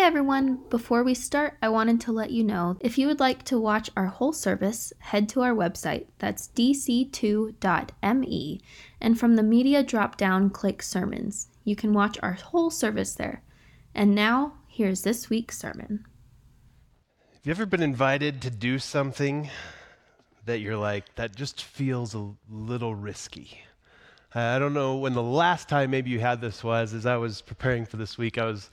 Hey everyone! Before we start, I wanted to let you know if you would like to watch our whole service, head to our website, that's dc2.me, and from the media drop down, click sermons. You can watch our whole service there. And now, here's this week's sermon. Have you ever been invited to do something that you're like, that just feels a little risky? I don't know when the last time maybe you had this was. As I was preparing for this week, I was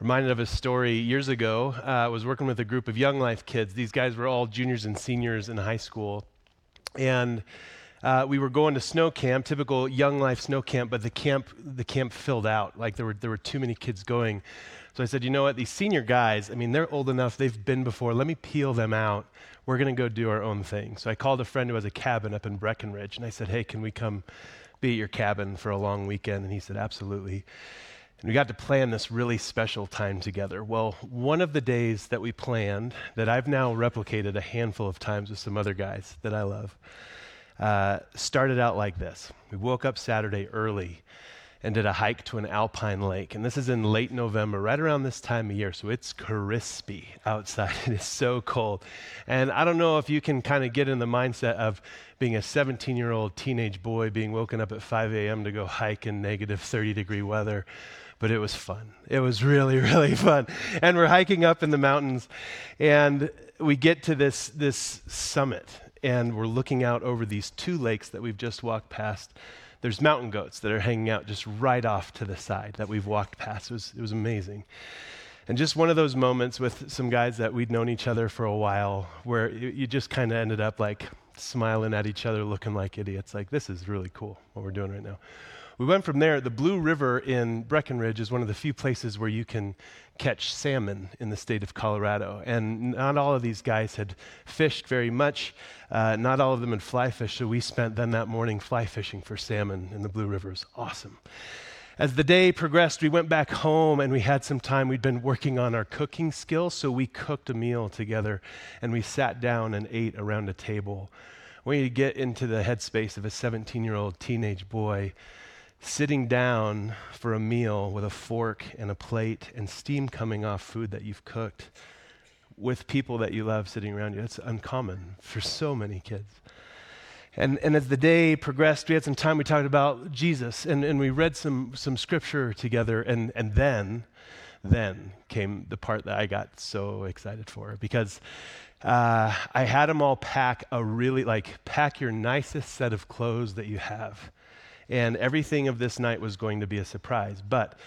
reminded of a story years ago. Uh, I was working with a group of Young Life kids. These guys were all juniors and seniors in high school. And uh, we were going to snow camp, typical Young Life snow camp, but the camp, the camp filled out. Like there were, there were too many kids going. So I said, you know what, these senior guys, I mean, they're old enough, they've been before. Let me peel them out. We're going to go do our own thing. So I called a friend who has a cabin up in Breckenridge, and I said, hey, can we come be at your cabin for a long weekend? And he said, absolutely. And we got to plan this really special time together. Well, one of the days that we planned, that I've now replicated a handful of times with some other guys that I love, uh, started out like this. We woke up Saturday early and did a hike to an alpine lake. And this is in late November, right around this time of year. So it's crispy outside. It is so cold. And I don't know if you can kind of get in the mindset of being a 17 year old teenage boy being woken up at 5 a.m. to go hike in negative 30 degree weather but it was fun. It was really, really fun. And we're hiking up in the mountains, and we get to this, this summit, and we're looking out over these two lakes that we've just walked past. There's mountain goats that are hanging out just right off to the side that we've walked past. It was, it was amazing. And just one of those moments with some guys that we'd known each other for a while where you just kind of ended up like smiling at each other, looking like idiots. Like, this is really cool what we're doing right now. We went from there. The Blue River in Breckenridge is one of the few places where you can catch salmon in the state of Colorado. And not all of these guys had fished very much. Uh, not all of them had fly fished. So we spent then that morning fly fishing for salmon in the Blue River. It was awesome. As the day progressed, we went back home and we had some time. We'd been working on our cooking skills, so we cooked a meal together and we sat down and ate around a table. When you get into the headspace of a 17 year old teenage boy, sitting down for a meal with a fork and a plate and steam coming off food that you've cooked with people that you love sitting around you. It's uncommon for so many kids. And, and as the day progressed, we had some time, we talked about Jesus, and, and we read some, some scripture together, and, and then, then came the part that I got so excited for, because uh, I had them all pack a really, like, pack your nicest set of clothes that you have and everything of this night was going to be a surprise. But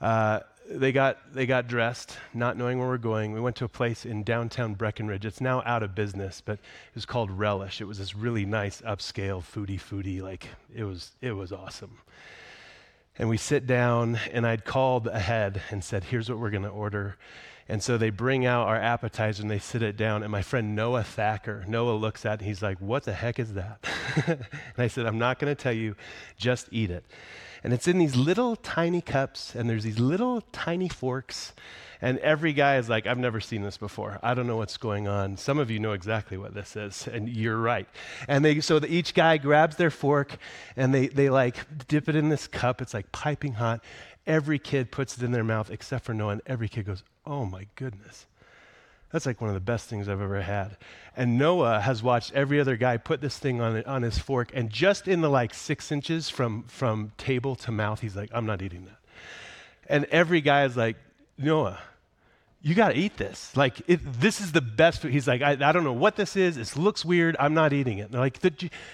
uh, they got they got dressed, not knowing where we're going. We went to a place in downtown Breckenridge. It's now out of business, but it was called Relish. It was this really nice upscale foodie foodie. Like it was it was awesome. And we sit down, and I'd called ahead and said, "Here's what we're going to order." And so they bring out our appetizer and they sit it down. And my friend Noah Thacker, Noah looks at it and he's like, What the heck is that? and I said, I'm not going to tell you, just eat it. And it's in these little tiny cups, and there's these little tiny forks. And every guy is like, I've never seen this before. I don't know what's going on. Some of you know exactly what this is, and you're right. And they, so the, each guy grabs their fork and they, they like dip it in this cup. It's like piping hot. Every kid puts it in their mouth except for Noah, and every kid goes, Oh my goodness. That's like one of the best things I've ever had. And Noah has watched every other guy put this thing on, on his fork, and just in the like six inches from, from table to mouth, he's like, I'm not eating that. And every guy is like, Noah, you got to eat this. Like, it, this is the best food. He's like, I, I, don't know what this is. It looks weird. I'm not eating it. Like, the,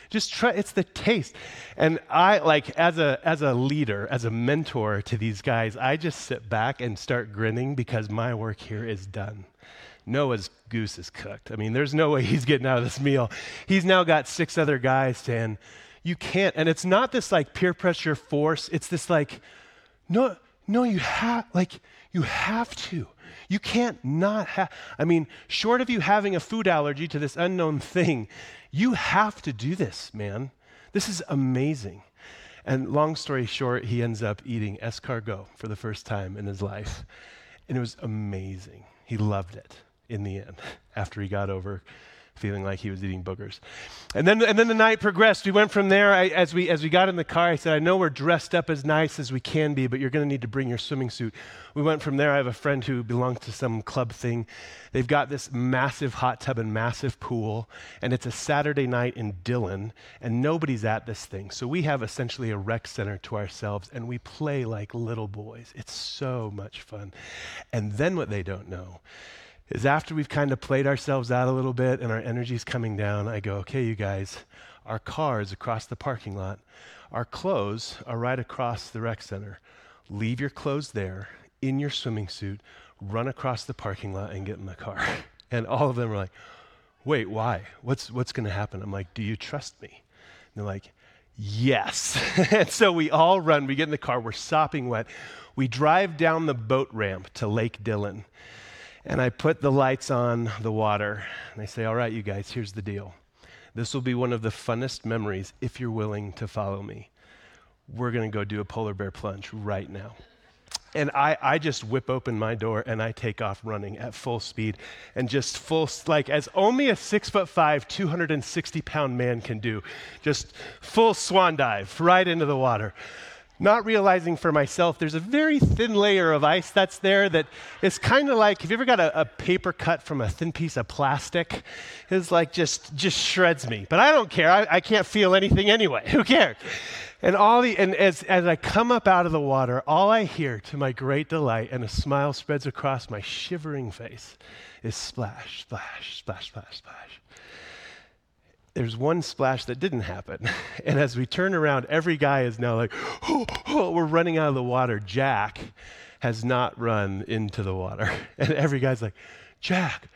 just try, it's the taste. And I, like, as a, as a leader, as a mentor to these guys, I just sit back and start grinning because my work here is done. Noah's goose is cooked. I mean, there's no way he's getting out of this meal. He's now got six other guys saying, You can't. And it's not this like peer pressure force, it's this like, no, no, you have, like, you have to. You can't not have, I mean, short of you having a food allergy to this unknown thing, you have to do this, man. This is amazing. And long story short, he ends up eating escargot for the first time in his life. And it was amazing. He loved it in the end after he got over feeling like he was eating boogers. And then, and then the night progressed. We went from there. I, as, we, as we got in the car, I said, I know we're dressed up as nice as we can be, but you're going to need to bring your swimming suit. We went from there. I have a friend who belongs to some club thing. They've got this massive hot tub and massive pool, and it's a Saturday night in Dillon, and nobody's at this thing. So we have essentially a rec center to ourselves, and we play like little boys. It's so much fun. And then what they don't know is after we've kind of played ourselves out a little bit and our energy's coming down, I go, okay, you guys, our car is across the parking lot. Our clothes are right across the rec center. Leave your clothes there in your swimming suit, run across the parking lot and get in the car. And all of them are like, wait, why? What's, what's going to happen? I'm like, do you trust me? And they're like, yes. and so we all run. We get in the car. We're sopping wet. We drive down the boat ramp to Lake Dillon. And I put the lights on the water. And I say, All right, you guys, here's the deal. This will be one of the funnest memories if you're willing to follow me. We're going to go do a polar bear plunge right now. And I, I just whip open my door and I take off running at full speed and just full, like as only a six foot five, 260 pound man can do, just full swan dive right into the water not realizing for myself there's a very thin layer of ice that's there that is kind of like have you ever got a, a, paper cut from a thin piece of plastic? It's like just just shreds me but i don't care. I, I can't feel anything anyway. Who cares? And all the and as, as i come up out of the water all i hear to my great delight and a smile spreads across my shivering face is splash splash splash splash splash there's one splash that didn't happen. And as we turn around, every guy is now like, oh, oh, we're running out of the water. Jack has not run into the water. And every guy's like, Jack,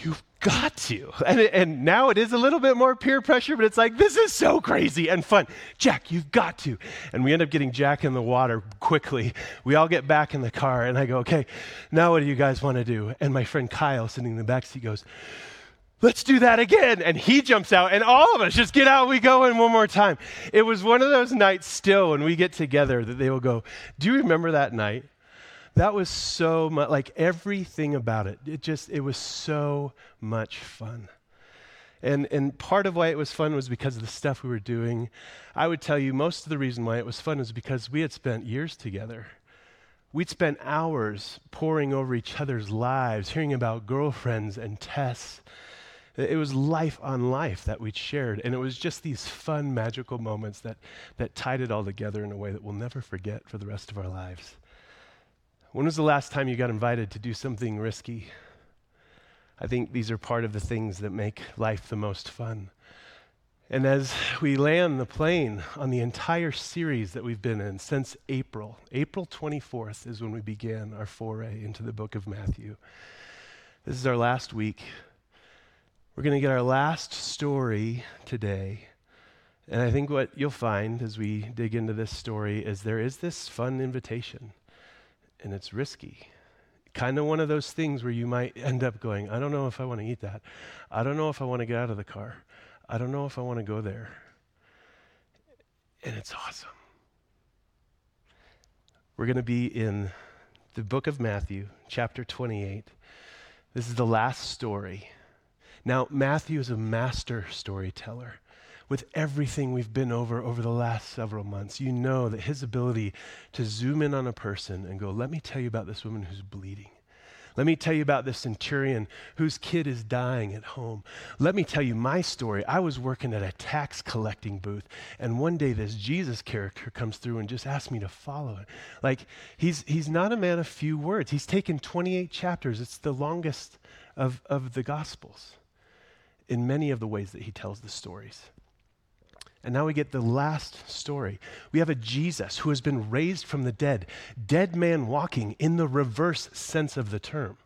you've got to. And, and now it is a little bit more peer pressure, but it's like, this is so crazy and fun. Jack, you've got to. And we end up getting Jack in the water quickly. We all get back in the car, and I go, okay, now what do you guys want to do? And my friend Kyle, sitting in the back seat, goes, let's do that again. And he jumps out, and all of us just get out, we go in one more time. It was one of those nights still when we get together that they will go, Do you remember that night? That was so much, like everything about it. It just, it was so much fun. And, and part of why it was fun was because of the stuff we were doing. I would tell you most of the reason why it was fun was because we had spent years together. We'd spent hours poring over each other's lives, hearing about girlfriends and tests it was life on life that we'd shared. And it was just these fun, magical moments that, that tied it all together in a way that we'll never forget for the rest of our lives. When was the last time you got invited to do something risky? I think these are part of the things that make life the most fun. And as we land the plane on the entire series that we've been in since April, April 24th is when we began our foray into the book of Matthew. This is our last week we're going to get our last story today. And I think what you'll find as we dig into this story is there is this fun invitation, and it's risky. Kind of one of those things where you might end up going, I don't know if I want to eat that. I don't know if I want to get out of the car. I don't know if I want to go there. And it's awesome. We're going to be in the book of Matthew, chapter 28. This is the last story now, Matthew is a master storyteller. With everything we've been over over the last several months, you know that his ability to zoom in on a person and go, let me tell you about this woman who's bleeding. Let me tell you about this centurion whose kid is dying at home. Let me tell you my story. I was working at a tax collecting booth, and one day this Jesus character comes through and just asks me to follow it. Like, he's, he's not a man of few words. He's taken 28 chapters, it's the longest of, of the Gospels in many of the ways that he tells the stories. And now we get the last story. We have a Jesus who has been raised from the dead, dead man walking in the reverse sense of the term.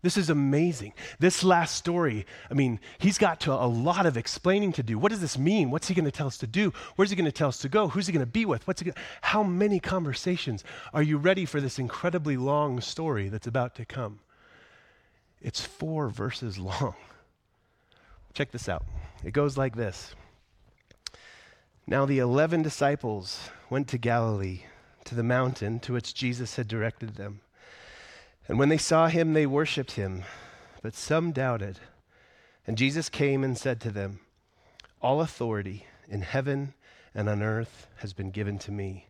This is amazing. This last story, I mean, he's got to a lot of explaining to do. What does this mean? What's he going to tell us to do? Where's he going to tell us to go? Who's he going to be with? What's he gonna, how many conversations? Are you ready for this incredibly long story that's about to come? It's four verses long. Check this out. It goes like this Now the eleven disciples went to Galilee, to the mountain to which Jesus had directed them. And when they saw him, they worshiped him, but some doubted. And Jesus came and said to them, All authority in heaven and on earth has been given to me.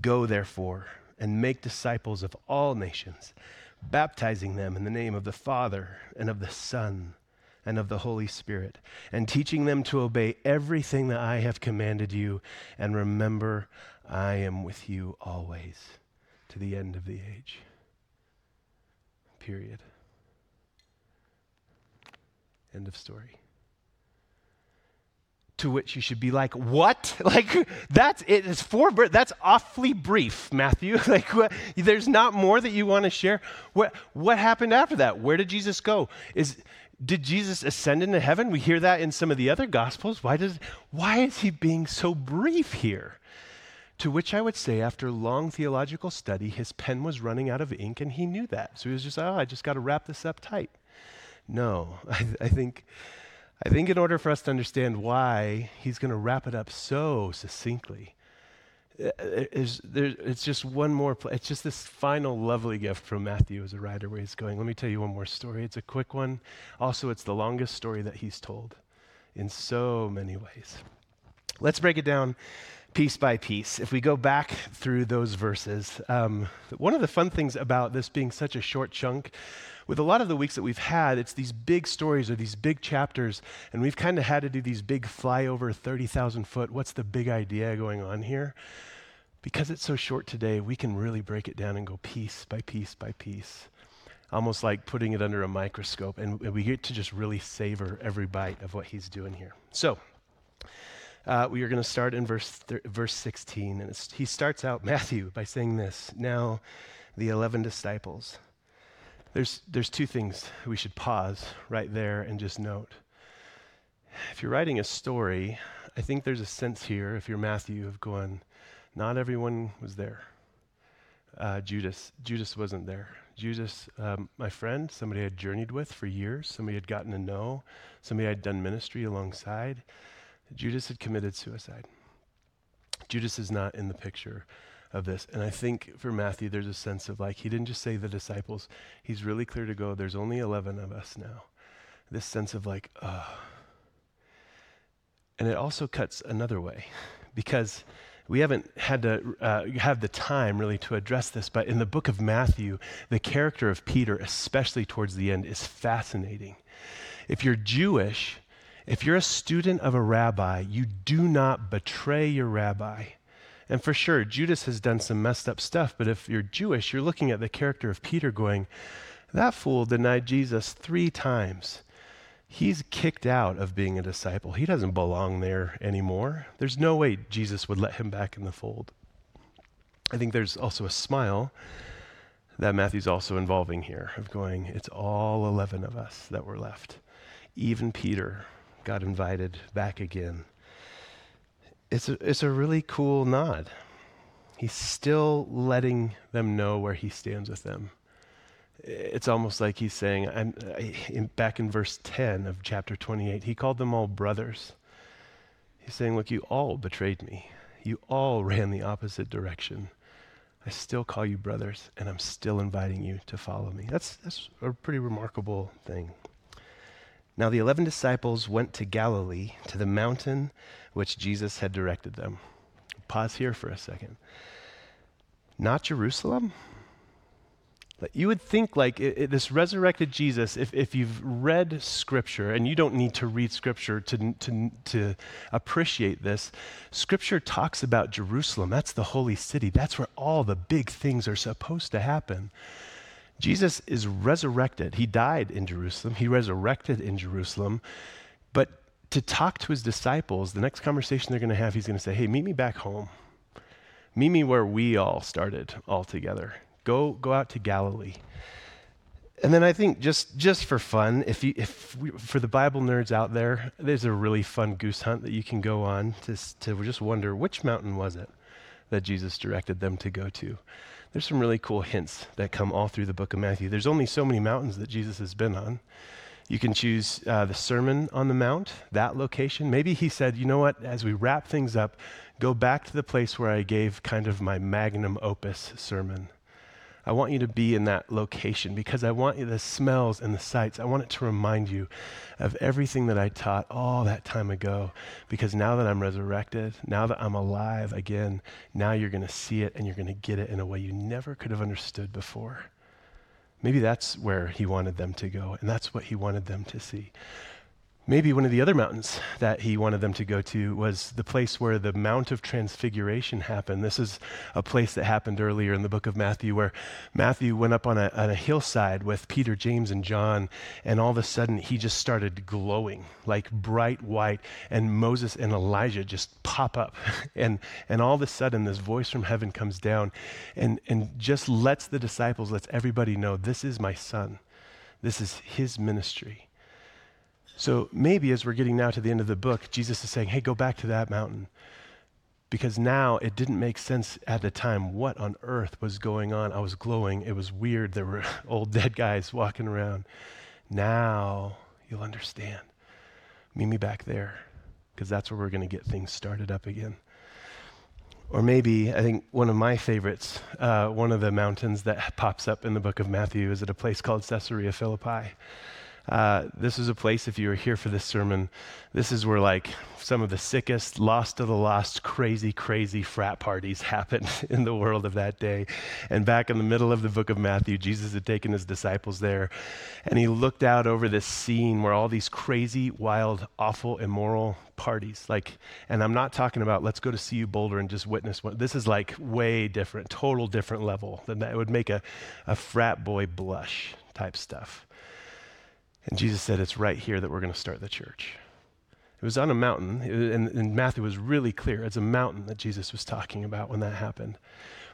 Go, therefore, and make disciples of all nations, baptizing them in the name of the Father and of the Son and of the Holy Spirit, and teaching them to obey everything that I have commanded you. And remember, I am with you always to the end of the age. Period. End of story. To which you should be like, what? Like, that's it. It's four, that's awfully brief, Matthew. like, what, there's not more that you want to share. What, what happened after that? Where did Jesus go? Is, did Jesus ascend into heaven? We hear that in some of the other gospels. Why, does, why is he being so brief here? To which I would say, after long theological study, his pen was running out of ink and he knew that. So he was just, oh, I just got to wrap this up tight. No, I, I, think, I think in order for us to understand why he's going to wrap it up so succinctly, is there, it's just one more, pl- it's just this final lovely gift from Matthew as a writer where he's going, let me tell you one more story. It's a quick one. Also, it's the longest story that he's told in so many ways. Let's break it down piece by piece. If we go back through those verses, um, one of the fun things about this being such a short chunk with a lot of the weeks that we've had, it's these big stories or these big chapters, and we've kind of had to do these big flyover 30,000 foot, what's the big idea going on here? Because it's so short today, we can really break it down and go piece by piece by piece, almost like putting it under a microscope, and, we get to just really savor every bite of what he's doing here. So, uh, we are going to start in verse, thir- verse 16, and he starts out, Matthew, by saying this Now, the 11 disciples there's, there's two things we should pause right there and just note. If you're writing a story, I think there's a sense here, if you're Matthew, of going, not everyone was there. Uh, Judas, Judas wasn't there. Judas, um, my friend, somebody I'd journeyed with for years, somebody I'd gotten to know, somebody I'd done ministry alongside. Judas had committed suicide. Judas is not in the picture of this. And I think for Matthew, there's a sense of like, he didn't just say the disciples, he's really clear to go, there's only 11 of us now. This sense of like. And it also cuts another way because we haven't had to uh, have the time really to address this, but in the book of Matthew, the character of Peter, especially towards the end, is fascinating. If you're Jewish, if you're a student of a rabbi, you do not betray your rabbi. And for sure, Judas has done some messed up stuff, but if you're Jewish, you're looking at the character of Peter going, that fool denied Jesus three times. He's kicked out of being a disciple. He doesn't belong there anymore. There's no way Jesus would let him back in the fold. I think there's also a smile that Matthew's also involving here of going, it's all 11 of us that were left. Even Peter got invited back again it's a, it's a really cool nod. He's still letting them know where he stands with them. It's almost like he's saying, I'm, in, back in verse 10 of chapter 28, he called them all brothers. He's saying, Look, you all betrayed me. You all ran the opposite direction. I still call you brothers, and I'm still inviting you to follow me. That's, that's a pretty remarkable thing. Now the eleven disciples went to Galilee, to the mountain which Jesus had directed them. Pause here for a second. Not Jerusalem? You would think, like, it, it, this resurrected Jesus, if, if you've read Scripture, and you don't need to read Scripture to, to, to appreciate this, Scripture talks about Jerusalem. That's the holy city. That's where all the big things are supposed to happen. Jesus is resurrected. He died in Jerusalem, he resurrected in Jerusalem. But to talk to his disciples, the next conversation they're going to have, he's going to say, Hey, meet me back home. Meet me where we all started all together. Go, go out to Galilee. And then I think just, just for fun, if, you, if we, for the Bible nerds out there, there's a really fun goose hunt that you can go on to, to just wonder which mountain was it that Jesus directed them to go to there's some really cool hints that come all through the book of Matthew. There's only so many mountains that Jesus has been on. You can choose uh, the Sermon on the Mount, that location. Maybe he said, you know what, as we wrap things up, go back to the place where I gave kind of my magnum opus sermon. I want you to be in that location because I want you, the smells and the sights, I want it to remind you of everything that I taught all that time ago. Because now that I'm resurrected, now that I'm alive again, now you're going to see it and you're going to get it in a way you never could have understood before. Maybe that's where he wanted them to go, and that's what he wanted them to see. Maybe one of the other mountains that he wanted them to go to was the place where the Mount of Transfiguration happened. This is a place that happened earlier in the book of Matthew where Matthew went up on a, on a hillside with Peter, James, and John, and all of a sudden he just started glowing like bright white, and Moses and Elijah just pop up. and, and all of a sudden, this voice from heaven comes down and, and just lets the disciples, lets everybody know this is my son, this is his ministry. So maybe as we're getting now to the end of the book, Jesus is saying, hey, go back to that mountain. Because now it didn't make sense at the time what on earth was going on. I was glowing. It was weird. There were old dead guys walking around. Now you'll understand. Meet me back there, because that's where we're going to get things started up again. Or maybe, I think one of my favorites, uh, one of the mountains that pops up in the book of Matthew is at a place called Caesarea Philippi. Uh, this is a place, if you were here for this sermon, this is where like some of the sickest, lost of the lost, crazy, crazy frat parties happened in the world of that day. And back in the middle of the book of Matthew, Jesus had taken his disciples there, and he looked out over this scene where all these crazy, wild, awful, immoral parties, like, and I'm not talking about let's go to CU Boulder and just witness. This is like way different, total different level than that. It would make a, a frat boy blush type stuff. And Jesus said, It's right here that we're going to start the church. It was on a mountain, and, and, Matthew was really clear. It's a mountain that Jesus was talking about when that happened.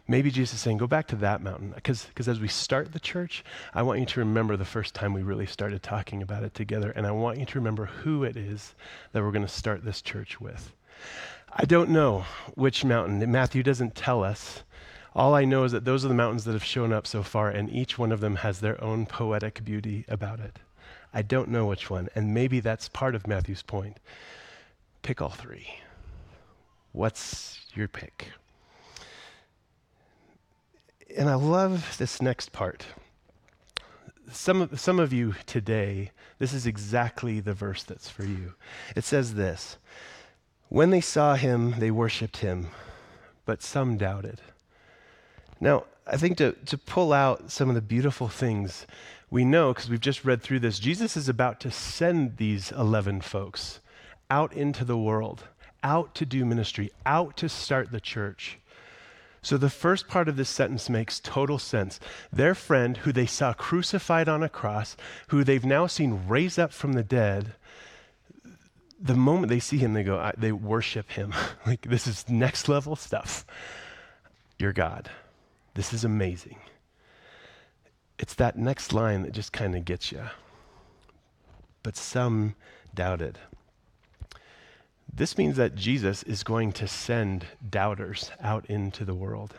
Maybe Jesus is saying, Go back to that mountain. Because as we start the church, I want you to remember the first time we really started talking about it together. And I want you to remember who it is that we're going to start this church with. I don't know which mountain. Matthew doesn't tell us. All I know is that those are the mountains that have shown up so far, and each one of them has their own poetic beauty about it. I don't know which one. And maybe that's part of Matthew's point. Pick all three. What's your pick? And I love this next part. Some of, some of you today, this is exactly the verse that's for you. It says this When they saw him, they worshiped him, but some doubted. Now, I think to, to pull out some of the beautiful things we know, because we've just read through this, Jesus is about to send these 11 folks out into the world, out to do ministry, out to start the church. So the first part of this sentence makes total sense. Their friend, who they saw crucified on a cross, who they've now seen raised up from the dead, the moment they see him, they go, they worship him. like, this is next level stuff. You're God. This is amazing it's that next line that just kind of gets you. But some doubted. This means that Jesus is going to send doubters out into the world.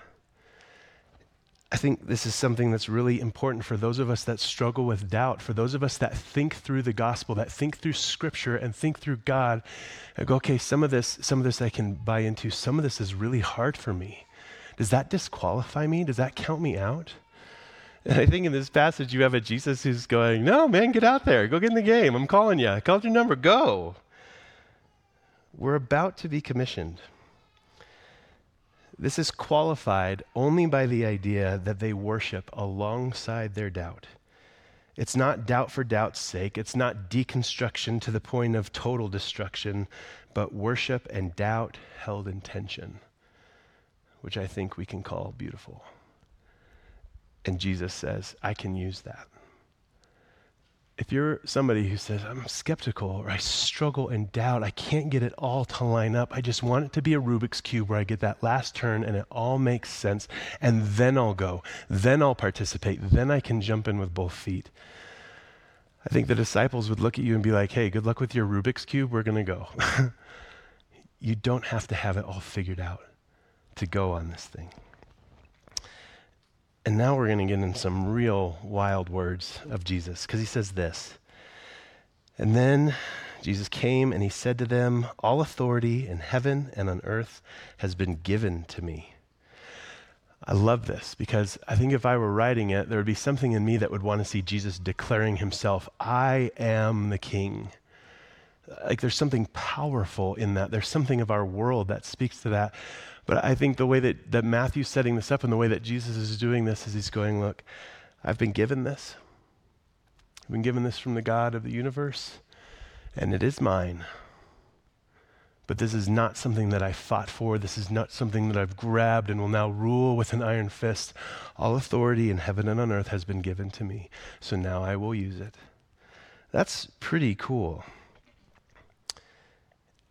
I think this is something that's really important for those of us that struggle with doubt, for those of us that think through the gospel, that think through scripture and think through God. Go, okay, some of this, some of this I can buy into. Some of this is really hard for me. Does that disqualify me? Does that count me out? And I think in this passage, you have a Jesus who's going, No, man, get out there. Go get in the game. I'm calling you. I called your number. Go. We're about to be commissioned. This is qualified only by the idea that they worship alongside their doubt. It's not doubt for doubt's sake. It's not deconstruction to the point of total destruction, but worship and doubt held in tension, which I think we can call beautiful. And Jesus says, I can use that. If you're somebody who says, I'm skeptical or I struggle and doubt, I can't get it all to line up, I just want it to be a Rubik's Cube where I get that last turn and it all makes sense, and then I'll go, then I'll participate, then I can jump in with both feet. I think the disciples would look at you and be like, hey, good luck with your Rubik's Cube, we're going to go. you don't have to have it all figured out to go on this thing. And now we're going to get in some real wild words of Jesus because he says this. And then Jesus came and he said to them, All authority in heaven and on earth has been given to me. I love this because I think if I were writing it, there would be something in me that would want to see Jesus declaring himself, I am the king. Like there's something powerful in that. There's something of our world that speaks to that. But I think the way that, that Matthew's setting this up and the way that Jesus is doing this is he's going, Look, I've been given this. I've been given this from the God of the universe, and it is mine. But this is not something that I fought for. This is not something that I've grabbed and will now rule with an iron fist. All authority in heaven and on earth has been given to me, so now I will use it. That's pretty cool.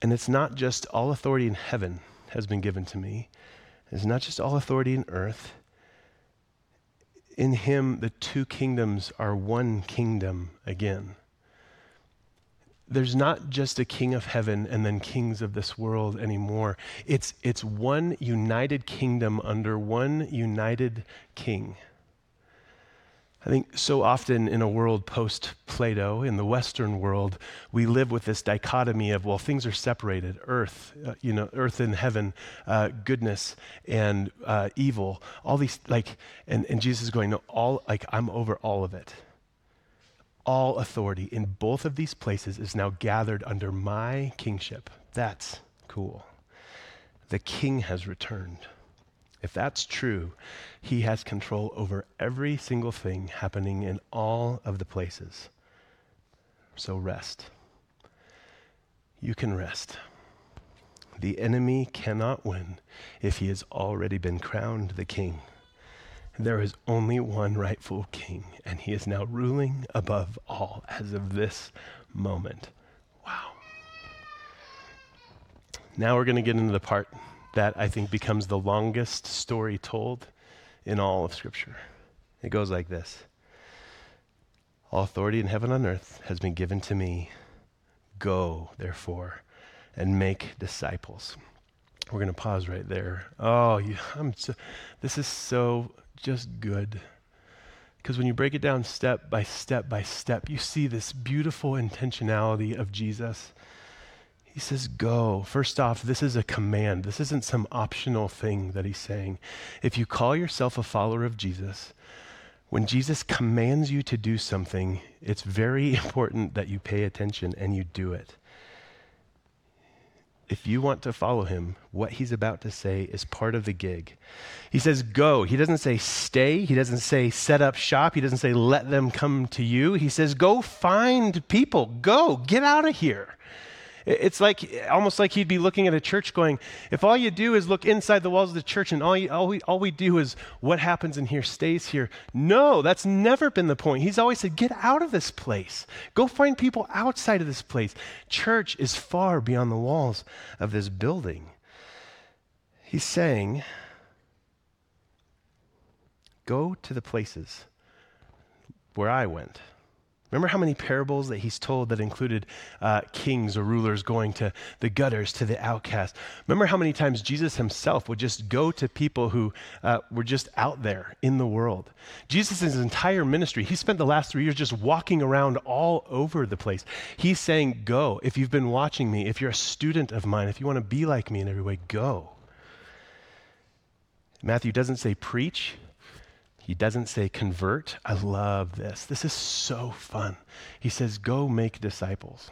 And it's not just all authority in heaven has been given to me, it's not just all authority in earth. In him, the two kingdoms are one kingdom again there's not just a king of heaven and then kings of this world anymore. It's, it's one united kingdom under one united king. I think so often in a world post Plato, in the Western world, we live with this dichotomy of, well, things are separated earth, uh, you know, earth and heaven, uh, goodness and uh, evil, all these, like, and, and Jesus is going, no, all, like, I'm over all of it all authority in both of these places is now gathered under my kingship. That's cool. The king has returned. If that's true, he has control over every single thing happening in all of the places. So rest. You can rest. The enemy cannot win if he has already been crowned the king. There is only one rightful king, and he is now ruling above all as of this moment. Wow. Now we're going to get into the part that I think becomes the longest story told in all of Scripture. It goes like this All authority in heaven and earth has been given to me. Go, therefore, and make disciples. We're going to pause right there. Oh, yeah, I'm so, this is so just good. Because when you break it down step by step by step, you see this beautiful intentionality of Jesus. He says, Go. First off, this is a command. This isn't some optional thing that he's saying. If you call yourself a follower of Jesus, when Jesus commands you to do something, it's very important that you pay attention and you do it if you want to follow him, what he's about to say is part of the gig. He says, go. He doesn't say stay. He doesn't say set up shop. He doesn't say let them come to you. He says, go find people. Go. Get out of here. It's like almost like he'd be looking at a church going, if all you do is look inside the walls of the church and all, you, all, we, all we do is what happens in here stays here. No, that's never been the point. He's always said, get out of this place. Go find people outside of this place. Church is far beyond the walls of this building. He's saying, go to the places where I went. Remember how many parables that he's told that included uh, kings or rulers going to the gutters, to the outcast? Remember how many times Jesus himself would just go to people who uh, were just out there in the world? Jesus' entire ministry, he spent the last three years just walking around all over the place. He's saying, Go. If you've been watching me, if you're a student of mine, if you want to be like me in every way, go. Matthew doesn't say preach, he doesn't say convert. I love this. This is so fun. He says, go make disciples.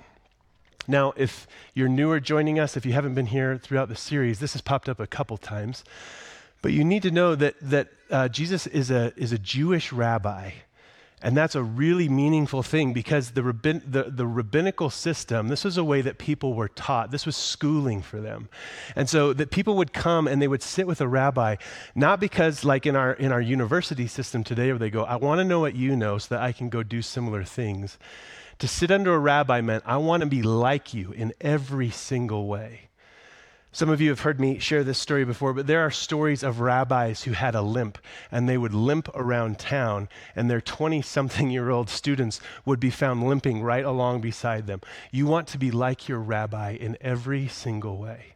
Now, if you're newer joining us, if you haven't been here throughout the series, this has popped up a couple times. But you need to know that, that uh, Jesus is a, is a Jewish rabbi. And that's a really meaningful thing because the, rabbin, the, the, rabbinical system, this was a way that people were taught. This was schooling for them. And so that people would come and they would sit with a rabbi, not because, like in our, in our university system today, where they go, I want to know what you know so that I can go do similar things. To sit under a rabbi meant, I want to be like you in every single way. Some of you have heard me share this story before, but there are stories of rabbis who had a limp and they would limp around town, and their 20 something year old students would be found limping right along beside them. You want to be like your rabbi in every single way.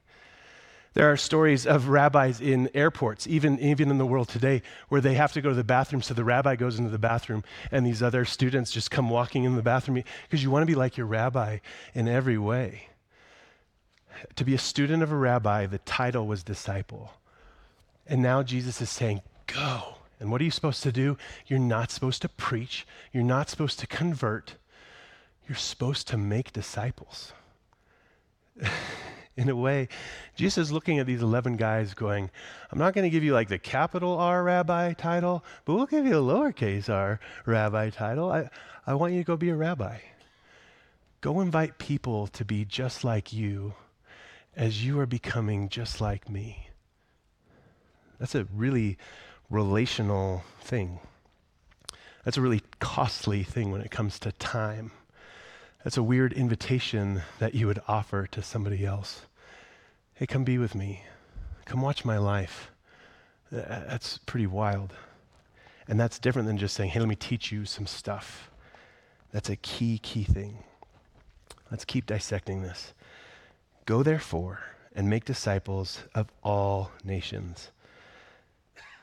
There are stories of rabbis in airports, even, even in the world today, where they have to go to the bathroom. So the rabbi goes into the bathroom, and these other students just come walking in the bathroom because you want to be like your rabbi in every way. To be a student of a rabbi, the title was disciple. And now Jesus is saying, go. And what are you supposed to do? You're not supposed to preach, you're not supposed to convert, you're supposed to make disciples. in a way, Jesus is looking at these 11 guys going, I'm not going to give you like the capital R rabbi title, but we'll give you a lowercase r rabbi title. I, I want you to go be a rabbi. Go invite people to be just like you as you are becoming just like me. That's a really relational thing. That's a really costly thing when it comes to time. That's a weird invitation that you would offer to somebody else. Hey, come be with me. Come watch my life. That's pretty wild. And that's different than just saying, hey, let me teach you some stuff. That's a key, key thing. Let's keep dissecting this. Go therefore and make disciples of all nations.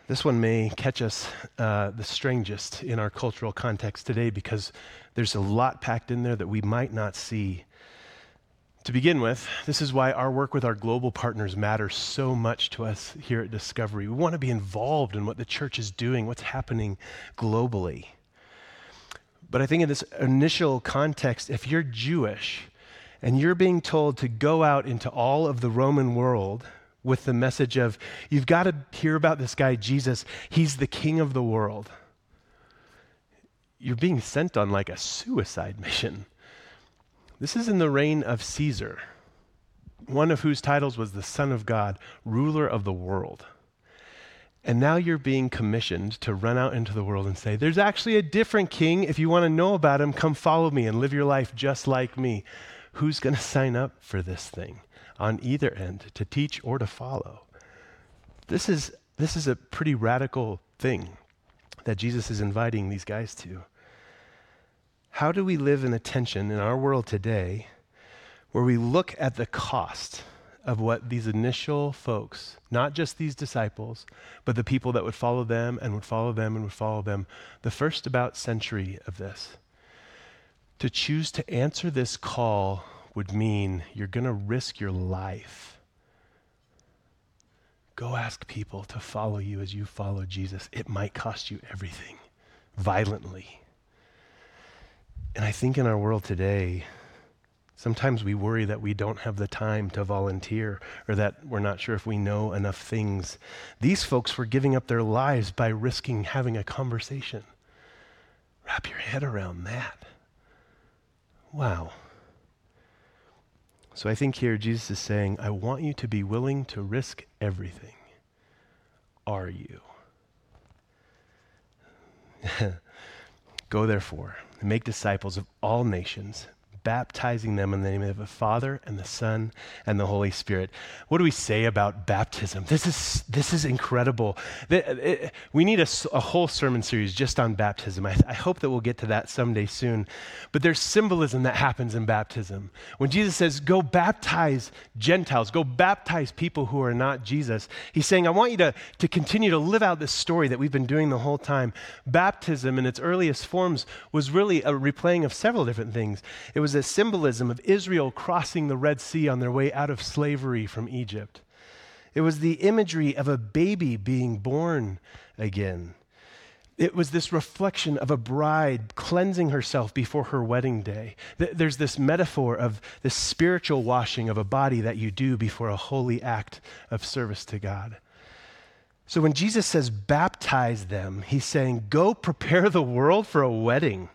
This one may catch us uh, the strangest in our cultural context today because there's a lot packed in there that we might not see. To begin with, this is why our work with our global partners matters so much to us here at Discovery. We want to be involved in what the church is doing, what's happening globally. But I think in this initial context, if you're Jewish and you're being told to go out into all of the Roman world with the message of, you've got to hear about this guy, Jesus, he's the king of the world you're being sent on like a suicide mission. This is in the reign of Caesar, one of whose titles was the Son of God, ruler of the world. And now you're being commissioned to run out into the world and say, There's actually a different king. If you want to know about him, come follow me and live your life just like me. Who's going to sign up for this thing on either end to teach or to follow? This is, this is a pretty radical thing that Jesus is inviting these guys to. How do we live in a tension in our world today where we look at the cost of what these initial folks, not just these disciples, but the people that would follow them and would follow them and would follow them, the first about century of this? To choose to answer this call would mean you're going to risk your life. Go ask people to follow you as you follow Jesus. It might cost you everything violently. And I think in our world today, sometimes we worry that we don't have the time to volunteer or that we're not sure if we know enough things. These folks were giving up their lives by risking having a conversation. Wrap your head around that. Wow. So I think here Jesus is saying, I want you to be willing to risk everything. Are you? Go therefore and make disciples of all nations, baptizing them in the name of the Father and the Son and the Holy Spirit. What do we say about baptism? This is, this is incredible. We need a, a whole sermon series just on baptism. I, I hope that we'll get to that someday soon. But there's symbolism that happens in baptism. When Jesus says, go baptize Gentiles, go baptize people who are not Jesus, he's saying, I want you to, to continue to live out this story that we've been doing the whole time. Baptism in its earliest forms was really a replaying of several different things. It was a symbolism of Israel crossing the Red Sea on their way out of slavery from Egypt. It was the imagery of a baby being born again. It was this reflection of a bride cleansing herself before her wedding day. There's this metaphor of the spiritual washing of a body that you do before a holy act of service to God. So when Jesus says baptize them, he's saying go prepare the world for a wedding.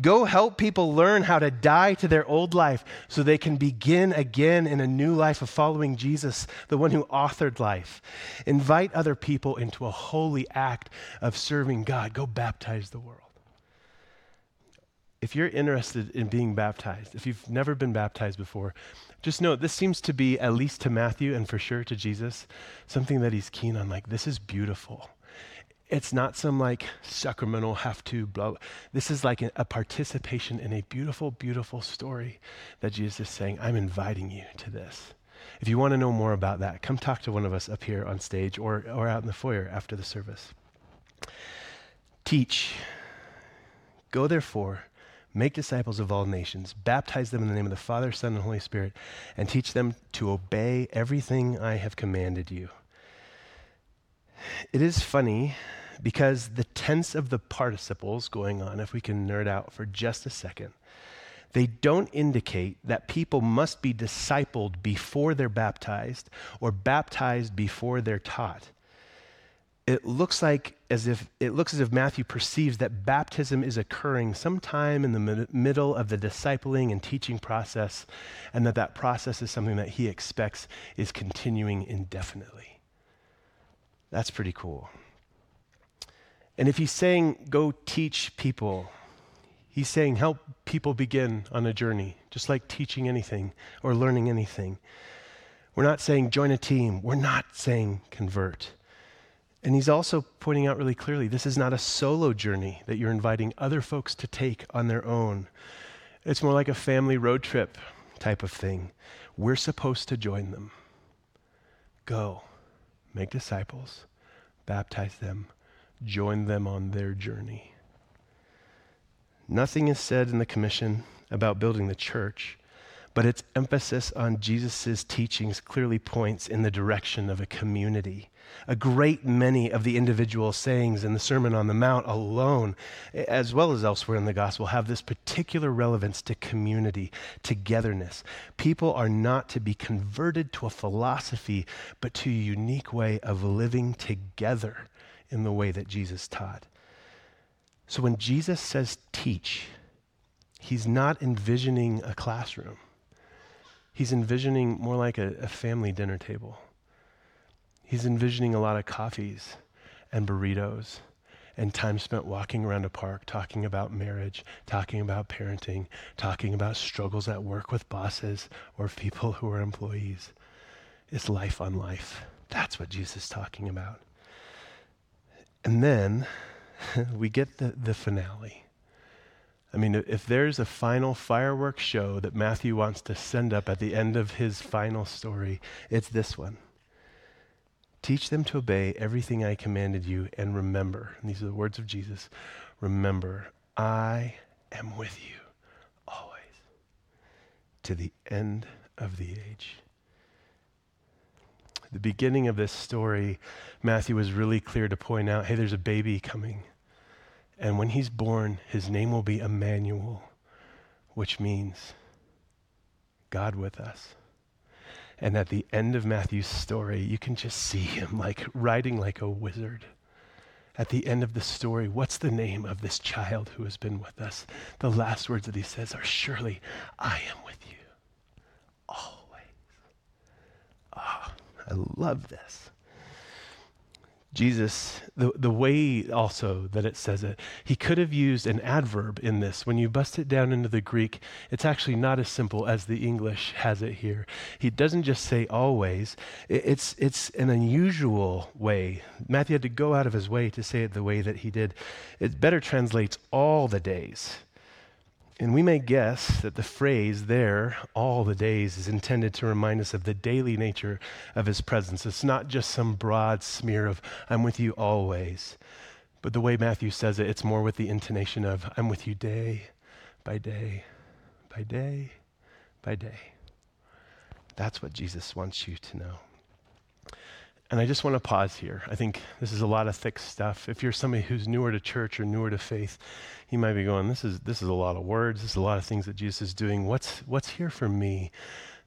Go help people learn how to die to their old life so they can begin again in a new life of following Jesus, the one who authored life. Invite other people into a holy act of serving God. Go baptize the world. If you're interested in being baptized, if you've never been baptized before, just know this seems to be, at least to Matthew and for sure to Jesus, something that he's keen on. Like, this is beautiful. It's not some like sacramental have to blah. This is like a, participation in a beautiful, beautiful story that Jesus is saying, I'm inviting you to this. If you want to know more about that, come talk to one of us up here on stage or, or out in the foyer after the service. Teach. Go therefore, make disciples of all nations, baptize them in the name of the Father, Son, and Holy Spirit, and teach them to obey everything I have commanded you It is funny because the tense of the participles going on, if we can nerd out for just a second, they don't indicate that people must be discipled before they're baptized or baptized before they're taught. It looks like as if it looks as if Matthew perceives that baptism is occurring sometime in the mid- middle of the discipling and teaching process and that that process is something that he expects is continuing indefinitely. That's pretty cool. And if he's saying go teach people He's saying, help people begin on a journey, just like teaching anything or learning anything. We're not saying join a team. We're not saying convert. And he's also pointing out really clearly this is not a solo journey that you're inviting other folks to take on their own. It's more like a family road trip type of thing. We're supposed to join them. Go, make disciples, baptize them, join them on their journey. Nothing is said in the commission about building the church, but its emphasis on Jesus' teachings clearly points in the direction of a community. A great many of the individual sayings in the Sermon on the Mount alone, as well as elsewhere in the gospel, have this particular relevance to community, togetherness. People are not to be converted to a philosophy, but to a unique way of living together in the way that Jesus taught. So when Jesus says teach, he's not envisioning a classroom. He's envisioning more like a, a family dinner table. He's envisioning a lot of coffees and burritos and time spent walking around a park talking about marriage, talking about parenting, talking about struggles at work with bosses or people who are employees. It's life on life. That's what Jesus is talking about. And then we get the, the finale. I mean, if there's a final fireworks show that Matthew wants to send up at the end of his final story, it's this one. Teach them to obey everything I commanded you, and remember, and these are the words of Jesus remember, I am with you always to the end of the age the beginning of this story, Matthew was really clear to point out hey, there's a baby coming. And when he's born, his name will be Emmanuel, which means God with us. And at the end of Matthew's story, you can just see him like riding like a wizard. At the end of the story, what's the name of this child who has been with us? The last words that he says are, Surely I am with you always. Ah. I love this. Jesus, the, the way also that it says it, he could have used an adverb in this. When you bust it down into the Greek, it's actually not as simple as the English has it here. He doesn't just say always, it's, it's an unusual way. Matthew had to go out of his way to say it the way that he did. It better translates all the days. And we may guess that the phrase there, all the days, is intended to remind us of the daily nature of his presence. It's not just some broad smear of, I'm with you always. But the way Matthew says it, it's more with the intonation of, I'm with you day by day by day by day. That's what Jesus wants you to know. And I just want to pause here. I think this is a lot of thick stuff. If you're somebody who's newer to church or newer to faith, you might be going, this is, this is a lot of words. This is a lot of things that Jesus is doing. What's, what's here for me?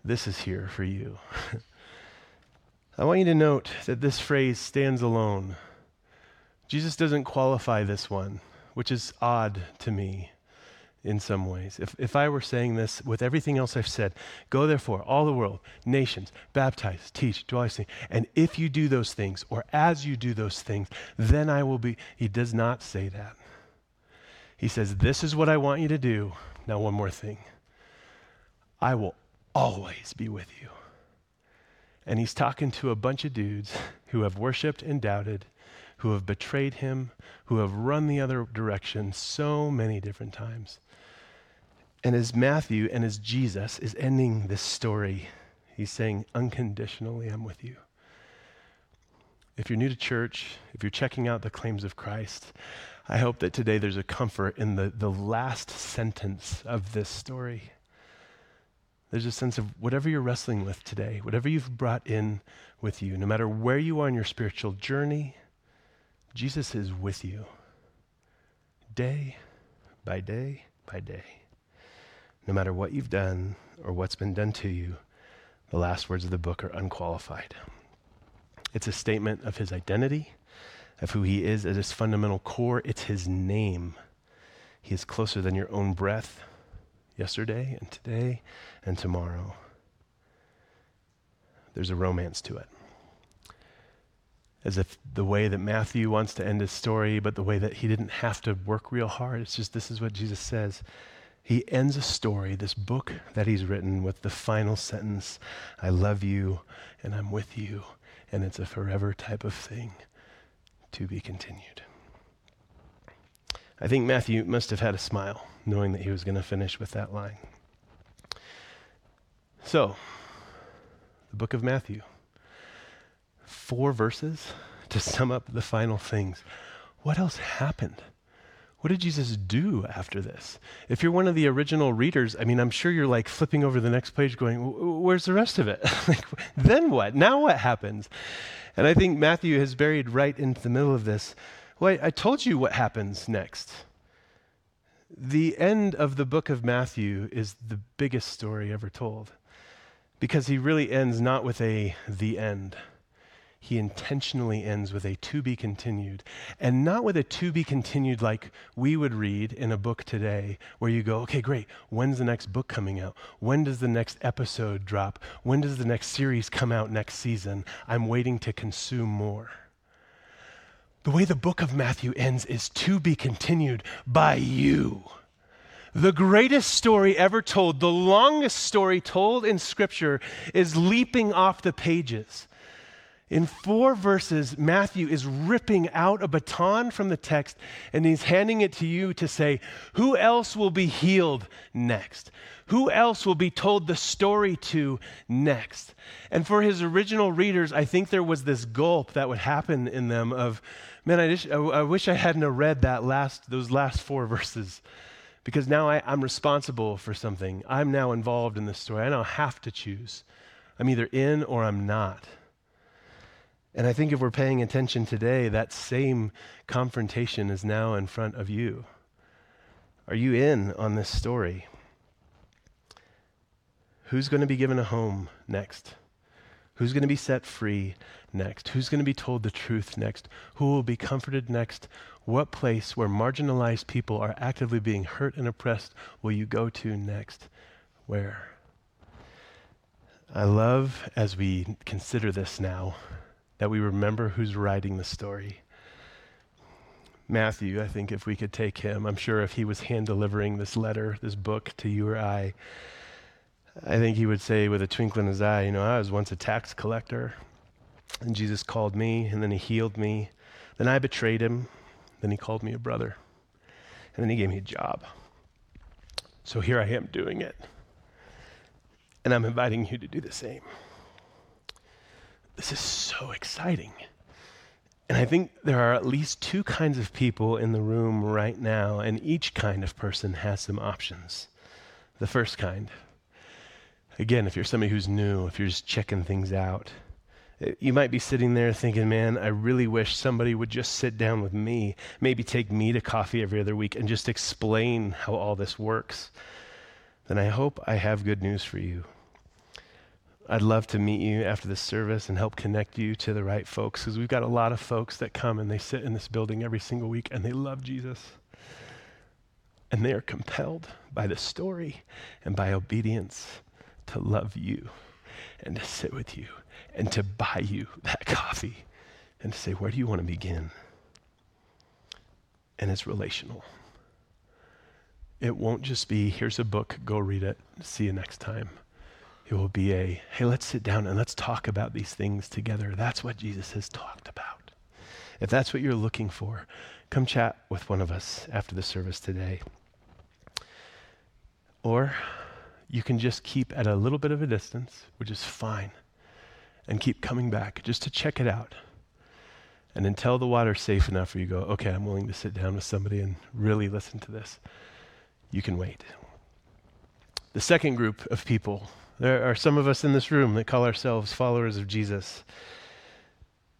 This is here for you. I want you to note that this phrase stands alone. Jesus doesn't qualify this one, which is odd to me in some ways. If, if I were saying this with everything else I've said, go therefore, all the world, nations, baptize, teach, do these things. And if you do those things, or as you do those things, then I will be. He does not say that. He says, This is what I want you to do. Now, one more thing I will always be with you. And he's talking to a bunch of dudes who have worshiped and doubted, who have betrayed him, who have run the other direction so many different times. And as Matthew and as Jesus is ending this story, he's saying, unconditionally, I'm with you. If you're new to church, if you're checking out the claims of Christ, I hope that today there's a comfort in the, the last sentence of this story. There's a sense of whatever you're wrestling with today, whatever you've brought in with you, no matter where you are in your spiritual journey, Jesus is with you day by day by day. No matter what you've done or what's been done to you, the last words of the book are unqualified. It's a statement of his identity, of who he is at his fundamental core. It's his name. He is closer than your own breath, yesterday and today and tomorrow. There's a romance to it. As if the way that Matthew wants to end his story, but the way that he didn't have to work real hard, it's just this is what Jesus says. He ends a story, this book that he's written, with the final sentence I love you and I'm with you, and it's a forever type of thing to be continued. I think Matthew must have had a smile knowing that he was going to finish with that line. So, the book of Matthew. Four verses to sum up the final things. What else happened? What did Jesus do after this? If you're one of the original readers, I mean, I'm sure you're like flipping over the next page going, where's the rest of it? like, then what? Now what happens? And I think Matthew has buried right into the middle of this. Well, I, I told you what happens next. The end of the book of Matthew is the biggest story ever told because he really ends not with a the end. He intentionally ends with a to be continued, and not with a to be continued like we would read in a book today, where you go, okay, great, when's the next book coming out? When does the next episode drop? When does the next series come out next season? I'm waiting to consume more. The way the book of Matthew ends is to be continued by you. The greatest story ever told, the longest story told in Scripture, is leaping off the pages. In four verses, Matthew is ripping out a baton from the text and he's handing it to you to say, Who else will be healed next? Who else will be told the story to next? And for his original readers, I think there was this gulp that would happen in them of, man, I, just, I, wish I hadn't read that last, those last four verses because now I, am responsible for something. I'm now involved in this story. I now have to choose. I'm either in or I'm not. And I think if we're paying attention today, that same confrontation is now in front of you. Are you in on this story? Who's going to be given a home next? Who's going to be set free next? Who's going to be told the truth next? Who will be comforted next? What place where marginalized people are actively being hurt and oppressed will you go to next? Where? I love as we consider this now that we remember who's writing the story. Matthew, I think if we could take him, I'm sure if he was hand delivering this letter, this book to you or I, I think he would say with a twinkle in his eye, you know, I was once a tax collector, and Jesus called me, and then he healed me. Then I betrayed him, then he called me a brother, and then he gave me a job. So here I am doing it. And I'm inviting you to do the same. This is so exciting. And I think there are at least two kinds of people in the room right now, and each kind of person has some options. The first kind, Again, if you're somebody who's new, if you're just checking things out, eh, you might be sitting there thinking, man, I really wish somebody would just sit down with me, maybe take me to coffee every other week and just explain how all this works. Then I hope I have good news for you. I'd love to meet you after this service and help connect you to the right folks because we've got a lot of folks that come and they sit in this building every single week and they love Jesus. And they are compelled by the story and by obedience to love you and to sit with you and to buy you that coffee and to say, Where do you want to begin? And it's relational. It won't just be, Here's a book, go read it, see you next time. It will be a, Hey, let's sit down and let's talk about these things together. That's what Jesus has talked about. If that's what you're looking for, come chat with one of us after the service today. Or you can just keep at a little bit of a distance, which is fine, and keep coming back just to check it out. And until the water's safe enough where you go, okay, I'm willing to sit down with somebody and really listen to this, you can wait. The second group of people, there are some of us in this room that call ourselves followers of Jesus.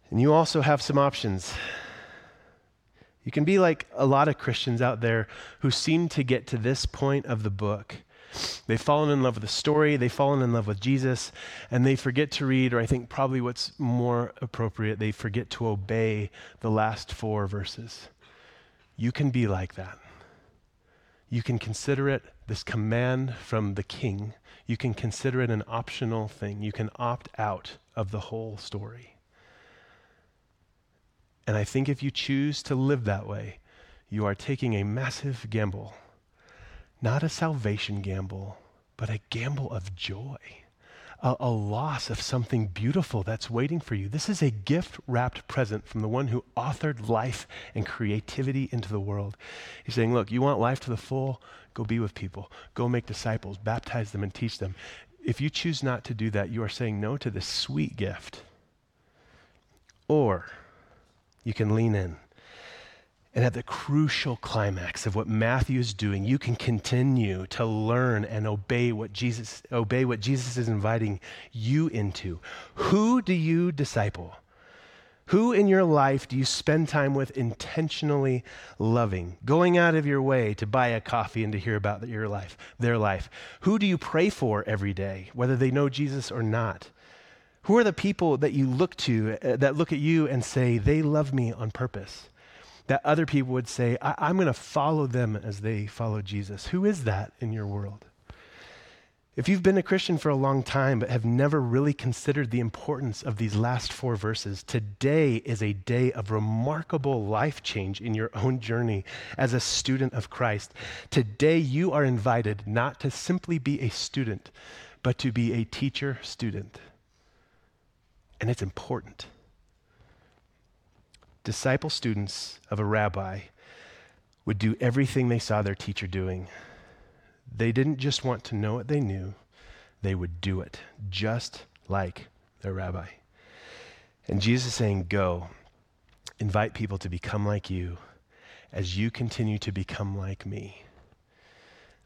And you also have some options. You can be like a lot of Christians out there who seem to get to this point of the book. They've fallen in love with the story, they've fallen in love with Jesus, and they forget to read, or I think probably what's more appropriate, they forget to obey the last four verses. You can be like that. You can consider it this command from the king. You can consider it an optional thing. You can opt out of the whole story. And I think if you choose to live that way, you are taking a massive gamble. Not a salvation gamble, but a gamble of joy, a, a, loss of something beautiful that's waiting for you. This is a gift wrapped present from the one who authored life and creativity into the world. He's saying, Look, you want life to the full? Go be with people, go make disciples, baptize them, and teach them. If you choose not to do that, you are saying no to this sweet gift. Or, you can lean in. And at the crucial climax of what Matthew is doing, you can continue to learn and obey what Jesus obey what Jesus is inviting you into. Who do you disciple? Who in your life do you spend time with intentionally loving, going out of your way to buy a coffee and to hear about your life, their life? Who do you pray for every day, whether they know Jesus or not? Who are the people that you look to, uh, that look at you and say, they love me on purpose? That other people would say, I- am going to follow them as they follow Jesus. Who is that in your world? If you've been a Christian for a long time but have never really considered the importance of these last four verses, today is a day of remarkable life change in your own journey as a student of Christ. Today, you are invited not to simply be a student, but to be a teacher student and it's important. Disciple students of a rabbi would do everything they saw their teacher doing. They didn't just want to know what they knew, they would do it, just like their rabbi. And Jesus is saying, Go, invite people to become like you as you continue to become like me.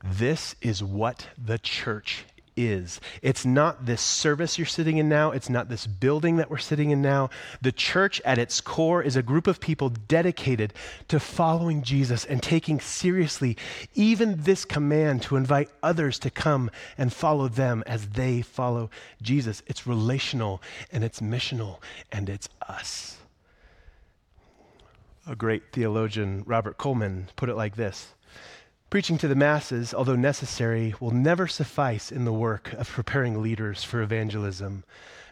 This is what the church is. It's not this service you're sitting in now. It's not this building that we're sitting in now. The church at its core is a group of people dedicated to following Jesus and taking seriously even this command to invite others to come and follow them as they follow Jesus. It's relational and it's missional and it's us. A great theologian, Robert Coleman, put it like this Preaching to the masses, although necessary, will never suffice in the work of preparing leaders for evangelism,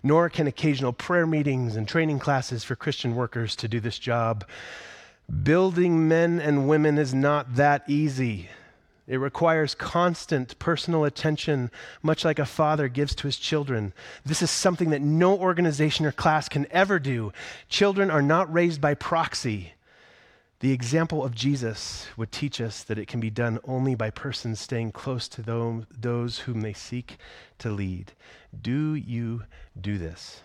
nor can occasional prayer meetings and training classes for Christian workers to do this job. Building men and women is not that easy. It requires constant personal attention, much like a father gives to his children. This is something that no organization or class can ever do. Children are not raised by proxy. The example of Jesus would teach us that it can be done only by persons staying close to those whom they seek to lead. Do you do this?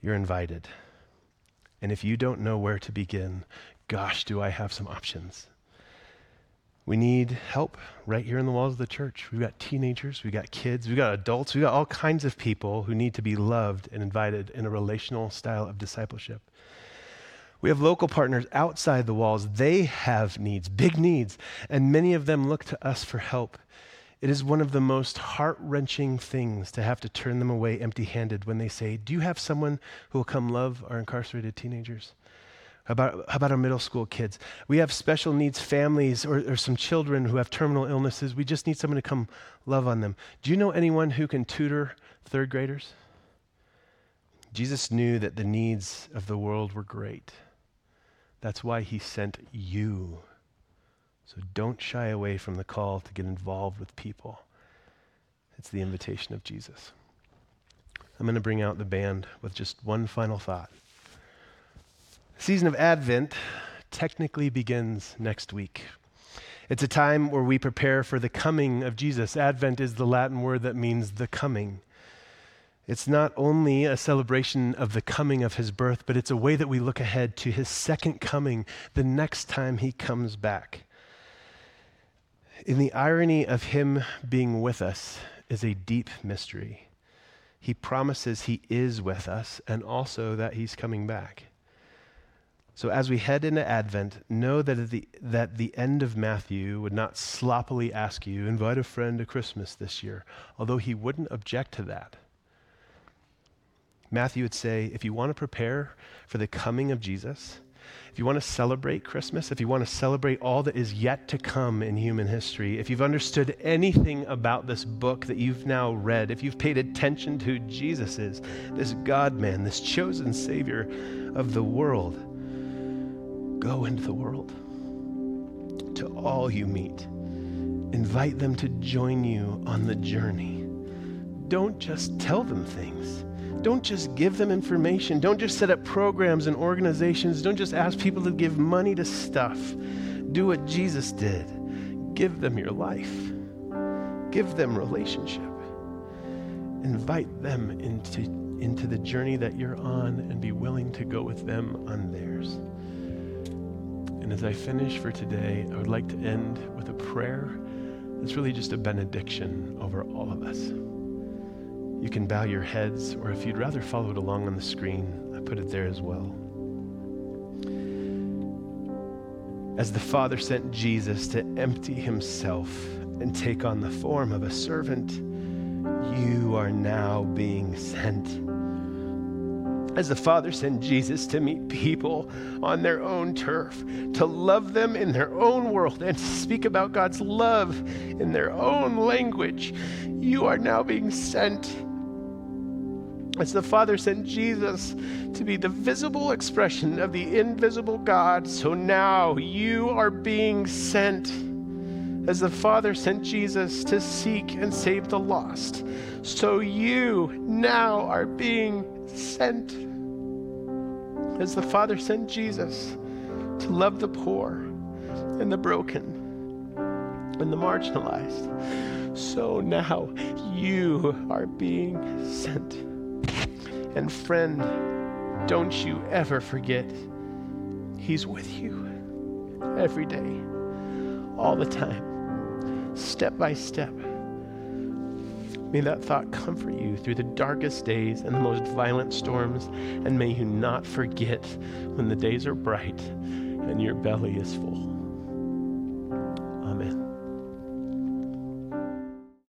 You're invited. And if you don't know where to begin, gosh, do I have some options. We need help right here in the walls of the church. We've got teenagers, we've got kids, we've got adults, we've got all kinds of people who need to be loved and invited in a relational style of discipleship. We have local partners outside the walls. They have needs, big needs, and many of them look to us for help. It is one of the most heart wrenching things to have to turn them away empty handed when they say, Do you have someone who will come love our incarcerated teenagers? How about, how about our middle school kids? We have special needs families or, or some children who have terminal illnesses. We just need someone to come love on them. Do you know anyone who can tutor third graders? Jesus knew that the needs of the world were great. That's why he sent you. So don't shy away from the call to get involved with people. It's the invitation of Jesus. I'm going to bring out the band with just one final thought. Season of Advent technically begins next week. It's a time where we prepare for the coming of Jesus. Advent is the Latin word that means the coming. It's not only a celebration of the coming of his birth, but it's a way that we look ahead to his second coming, the next time he comes back. In the irony of him being with us is a deep mystery. He promises he is with us and also that he's coming back. So as we head into Advent, know that at the, that the end of Matthew would not sloppily ask you, invite a friend to Christmas this year, although he wouldn't object to that. Matthew would say, if you want to prepare for the coming of Jesus, if you want to celebrate Christmas, if you want to celebrate all that is yet to come in human history, if you've understood anything about this book that you've now read, if you've paid attention to who Jesus is, this God man, this chosen Savior of the world, go into the world to all you meet. Invite them to join you on the journey. Don't just tell them things don't just give them information. Don't just set up programs and organizations. Don't just ask people to give money to stuff. Do what Jesus did give them your life, give them relationship. Invite them into, into the journey that you're on and be willing to go with them on theirs. And as I finish for today, I would like to end with a prayer that's really just a benediction over all of us. You can bow your heads, or if you'd rather follow it along on the screen, I put it there as well. As the Father sent Jesus to empty himself and take on the form of a servant, you are now being sent. As the Father sent Jesus to meet people on their own turf, to love them in their own world, and to speak about God's love in their own language, you are now being sent as the Father sent Jesus to be the visible expression of the invisible God, so now you are being sent. As the Father sent Jesus to seek and save the lost, so you now are being sent. As the Father sent Jesus to love the poor and the broken and the marginalized, so now you are being sent. And friend, don't you ever forget, He's with you every day, all the time, step by step. May that thought comfort you through the darkest days and the most violent storms, and may you not forget when the days are bright and your belly is full.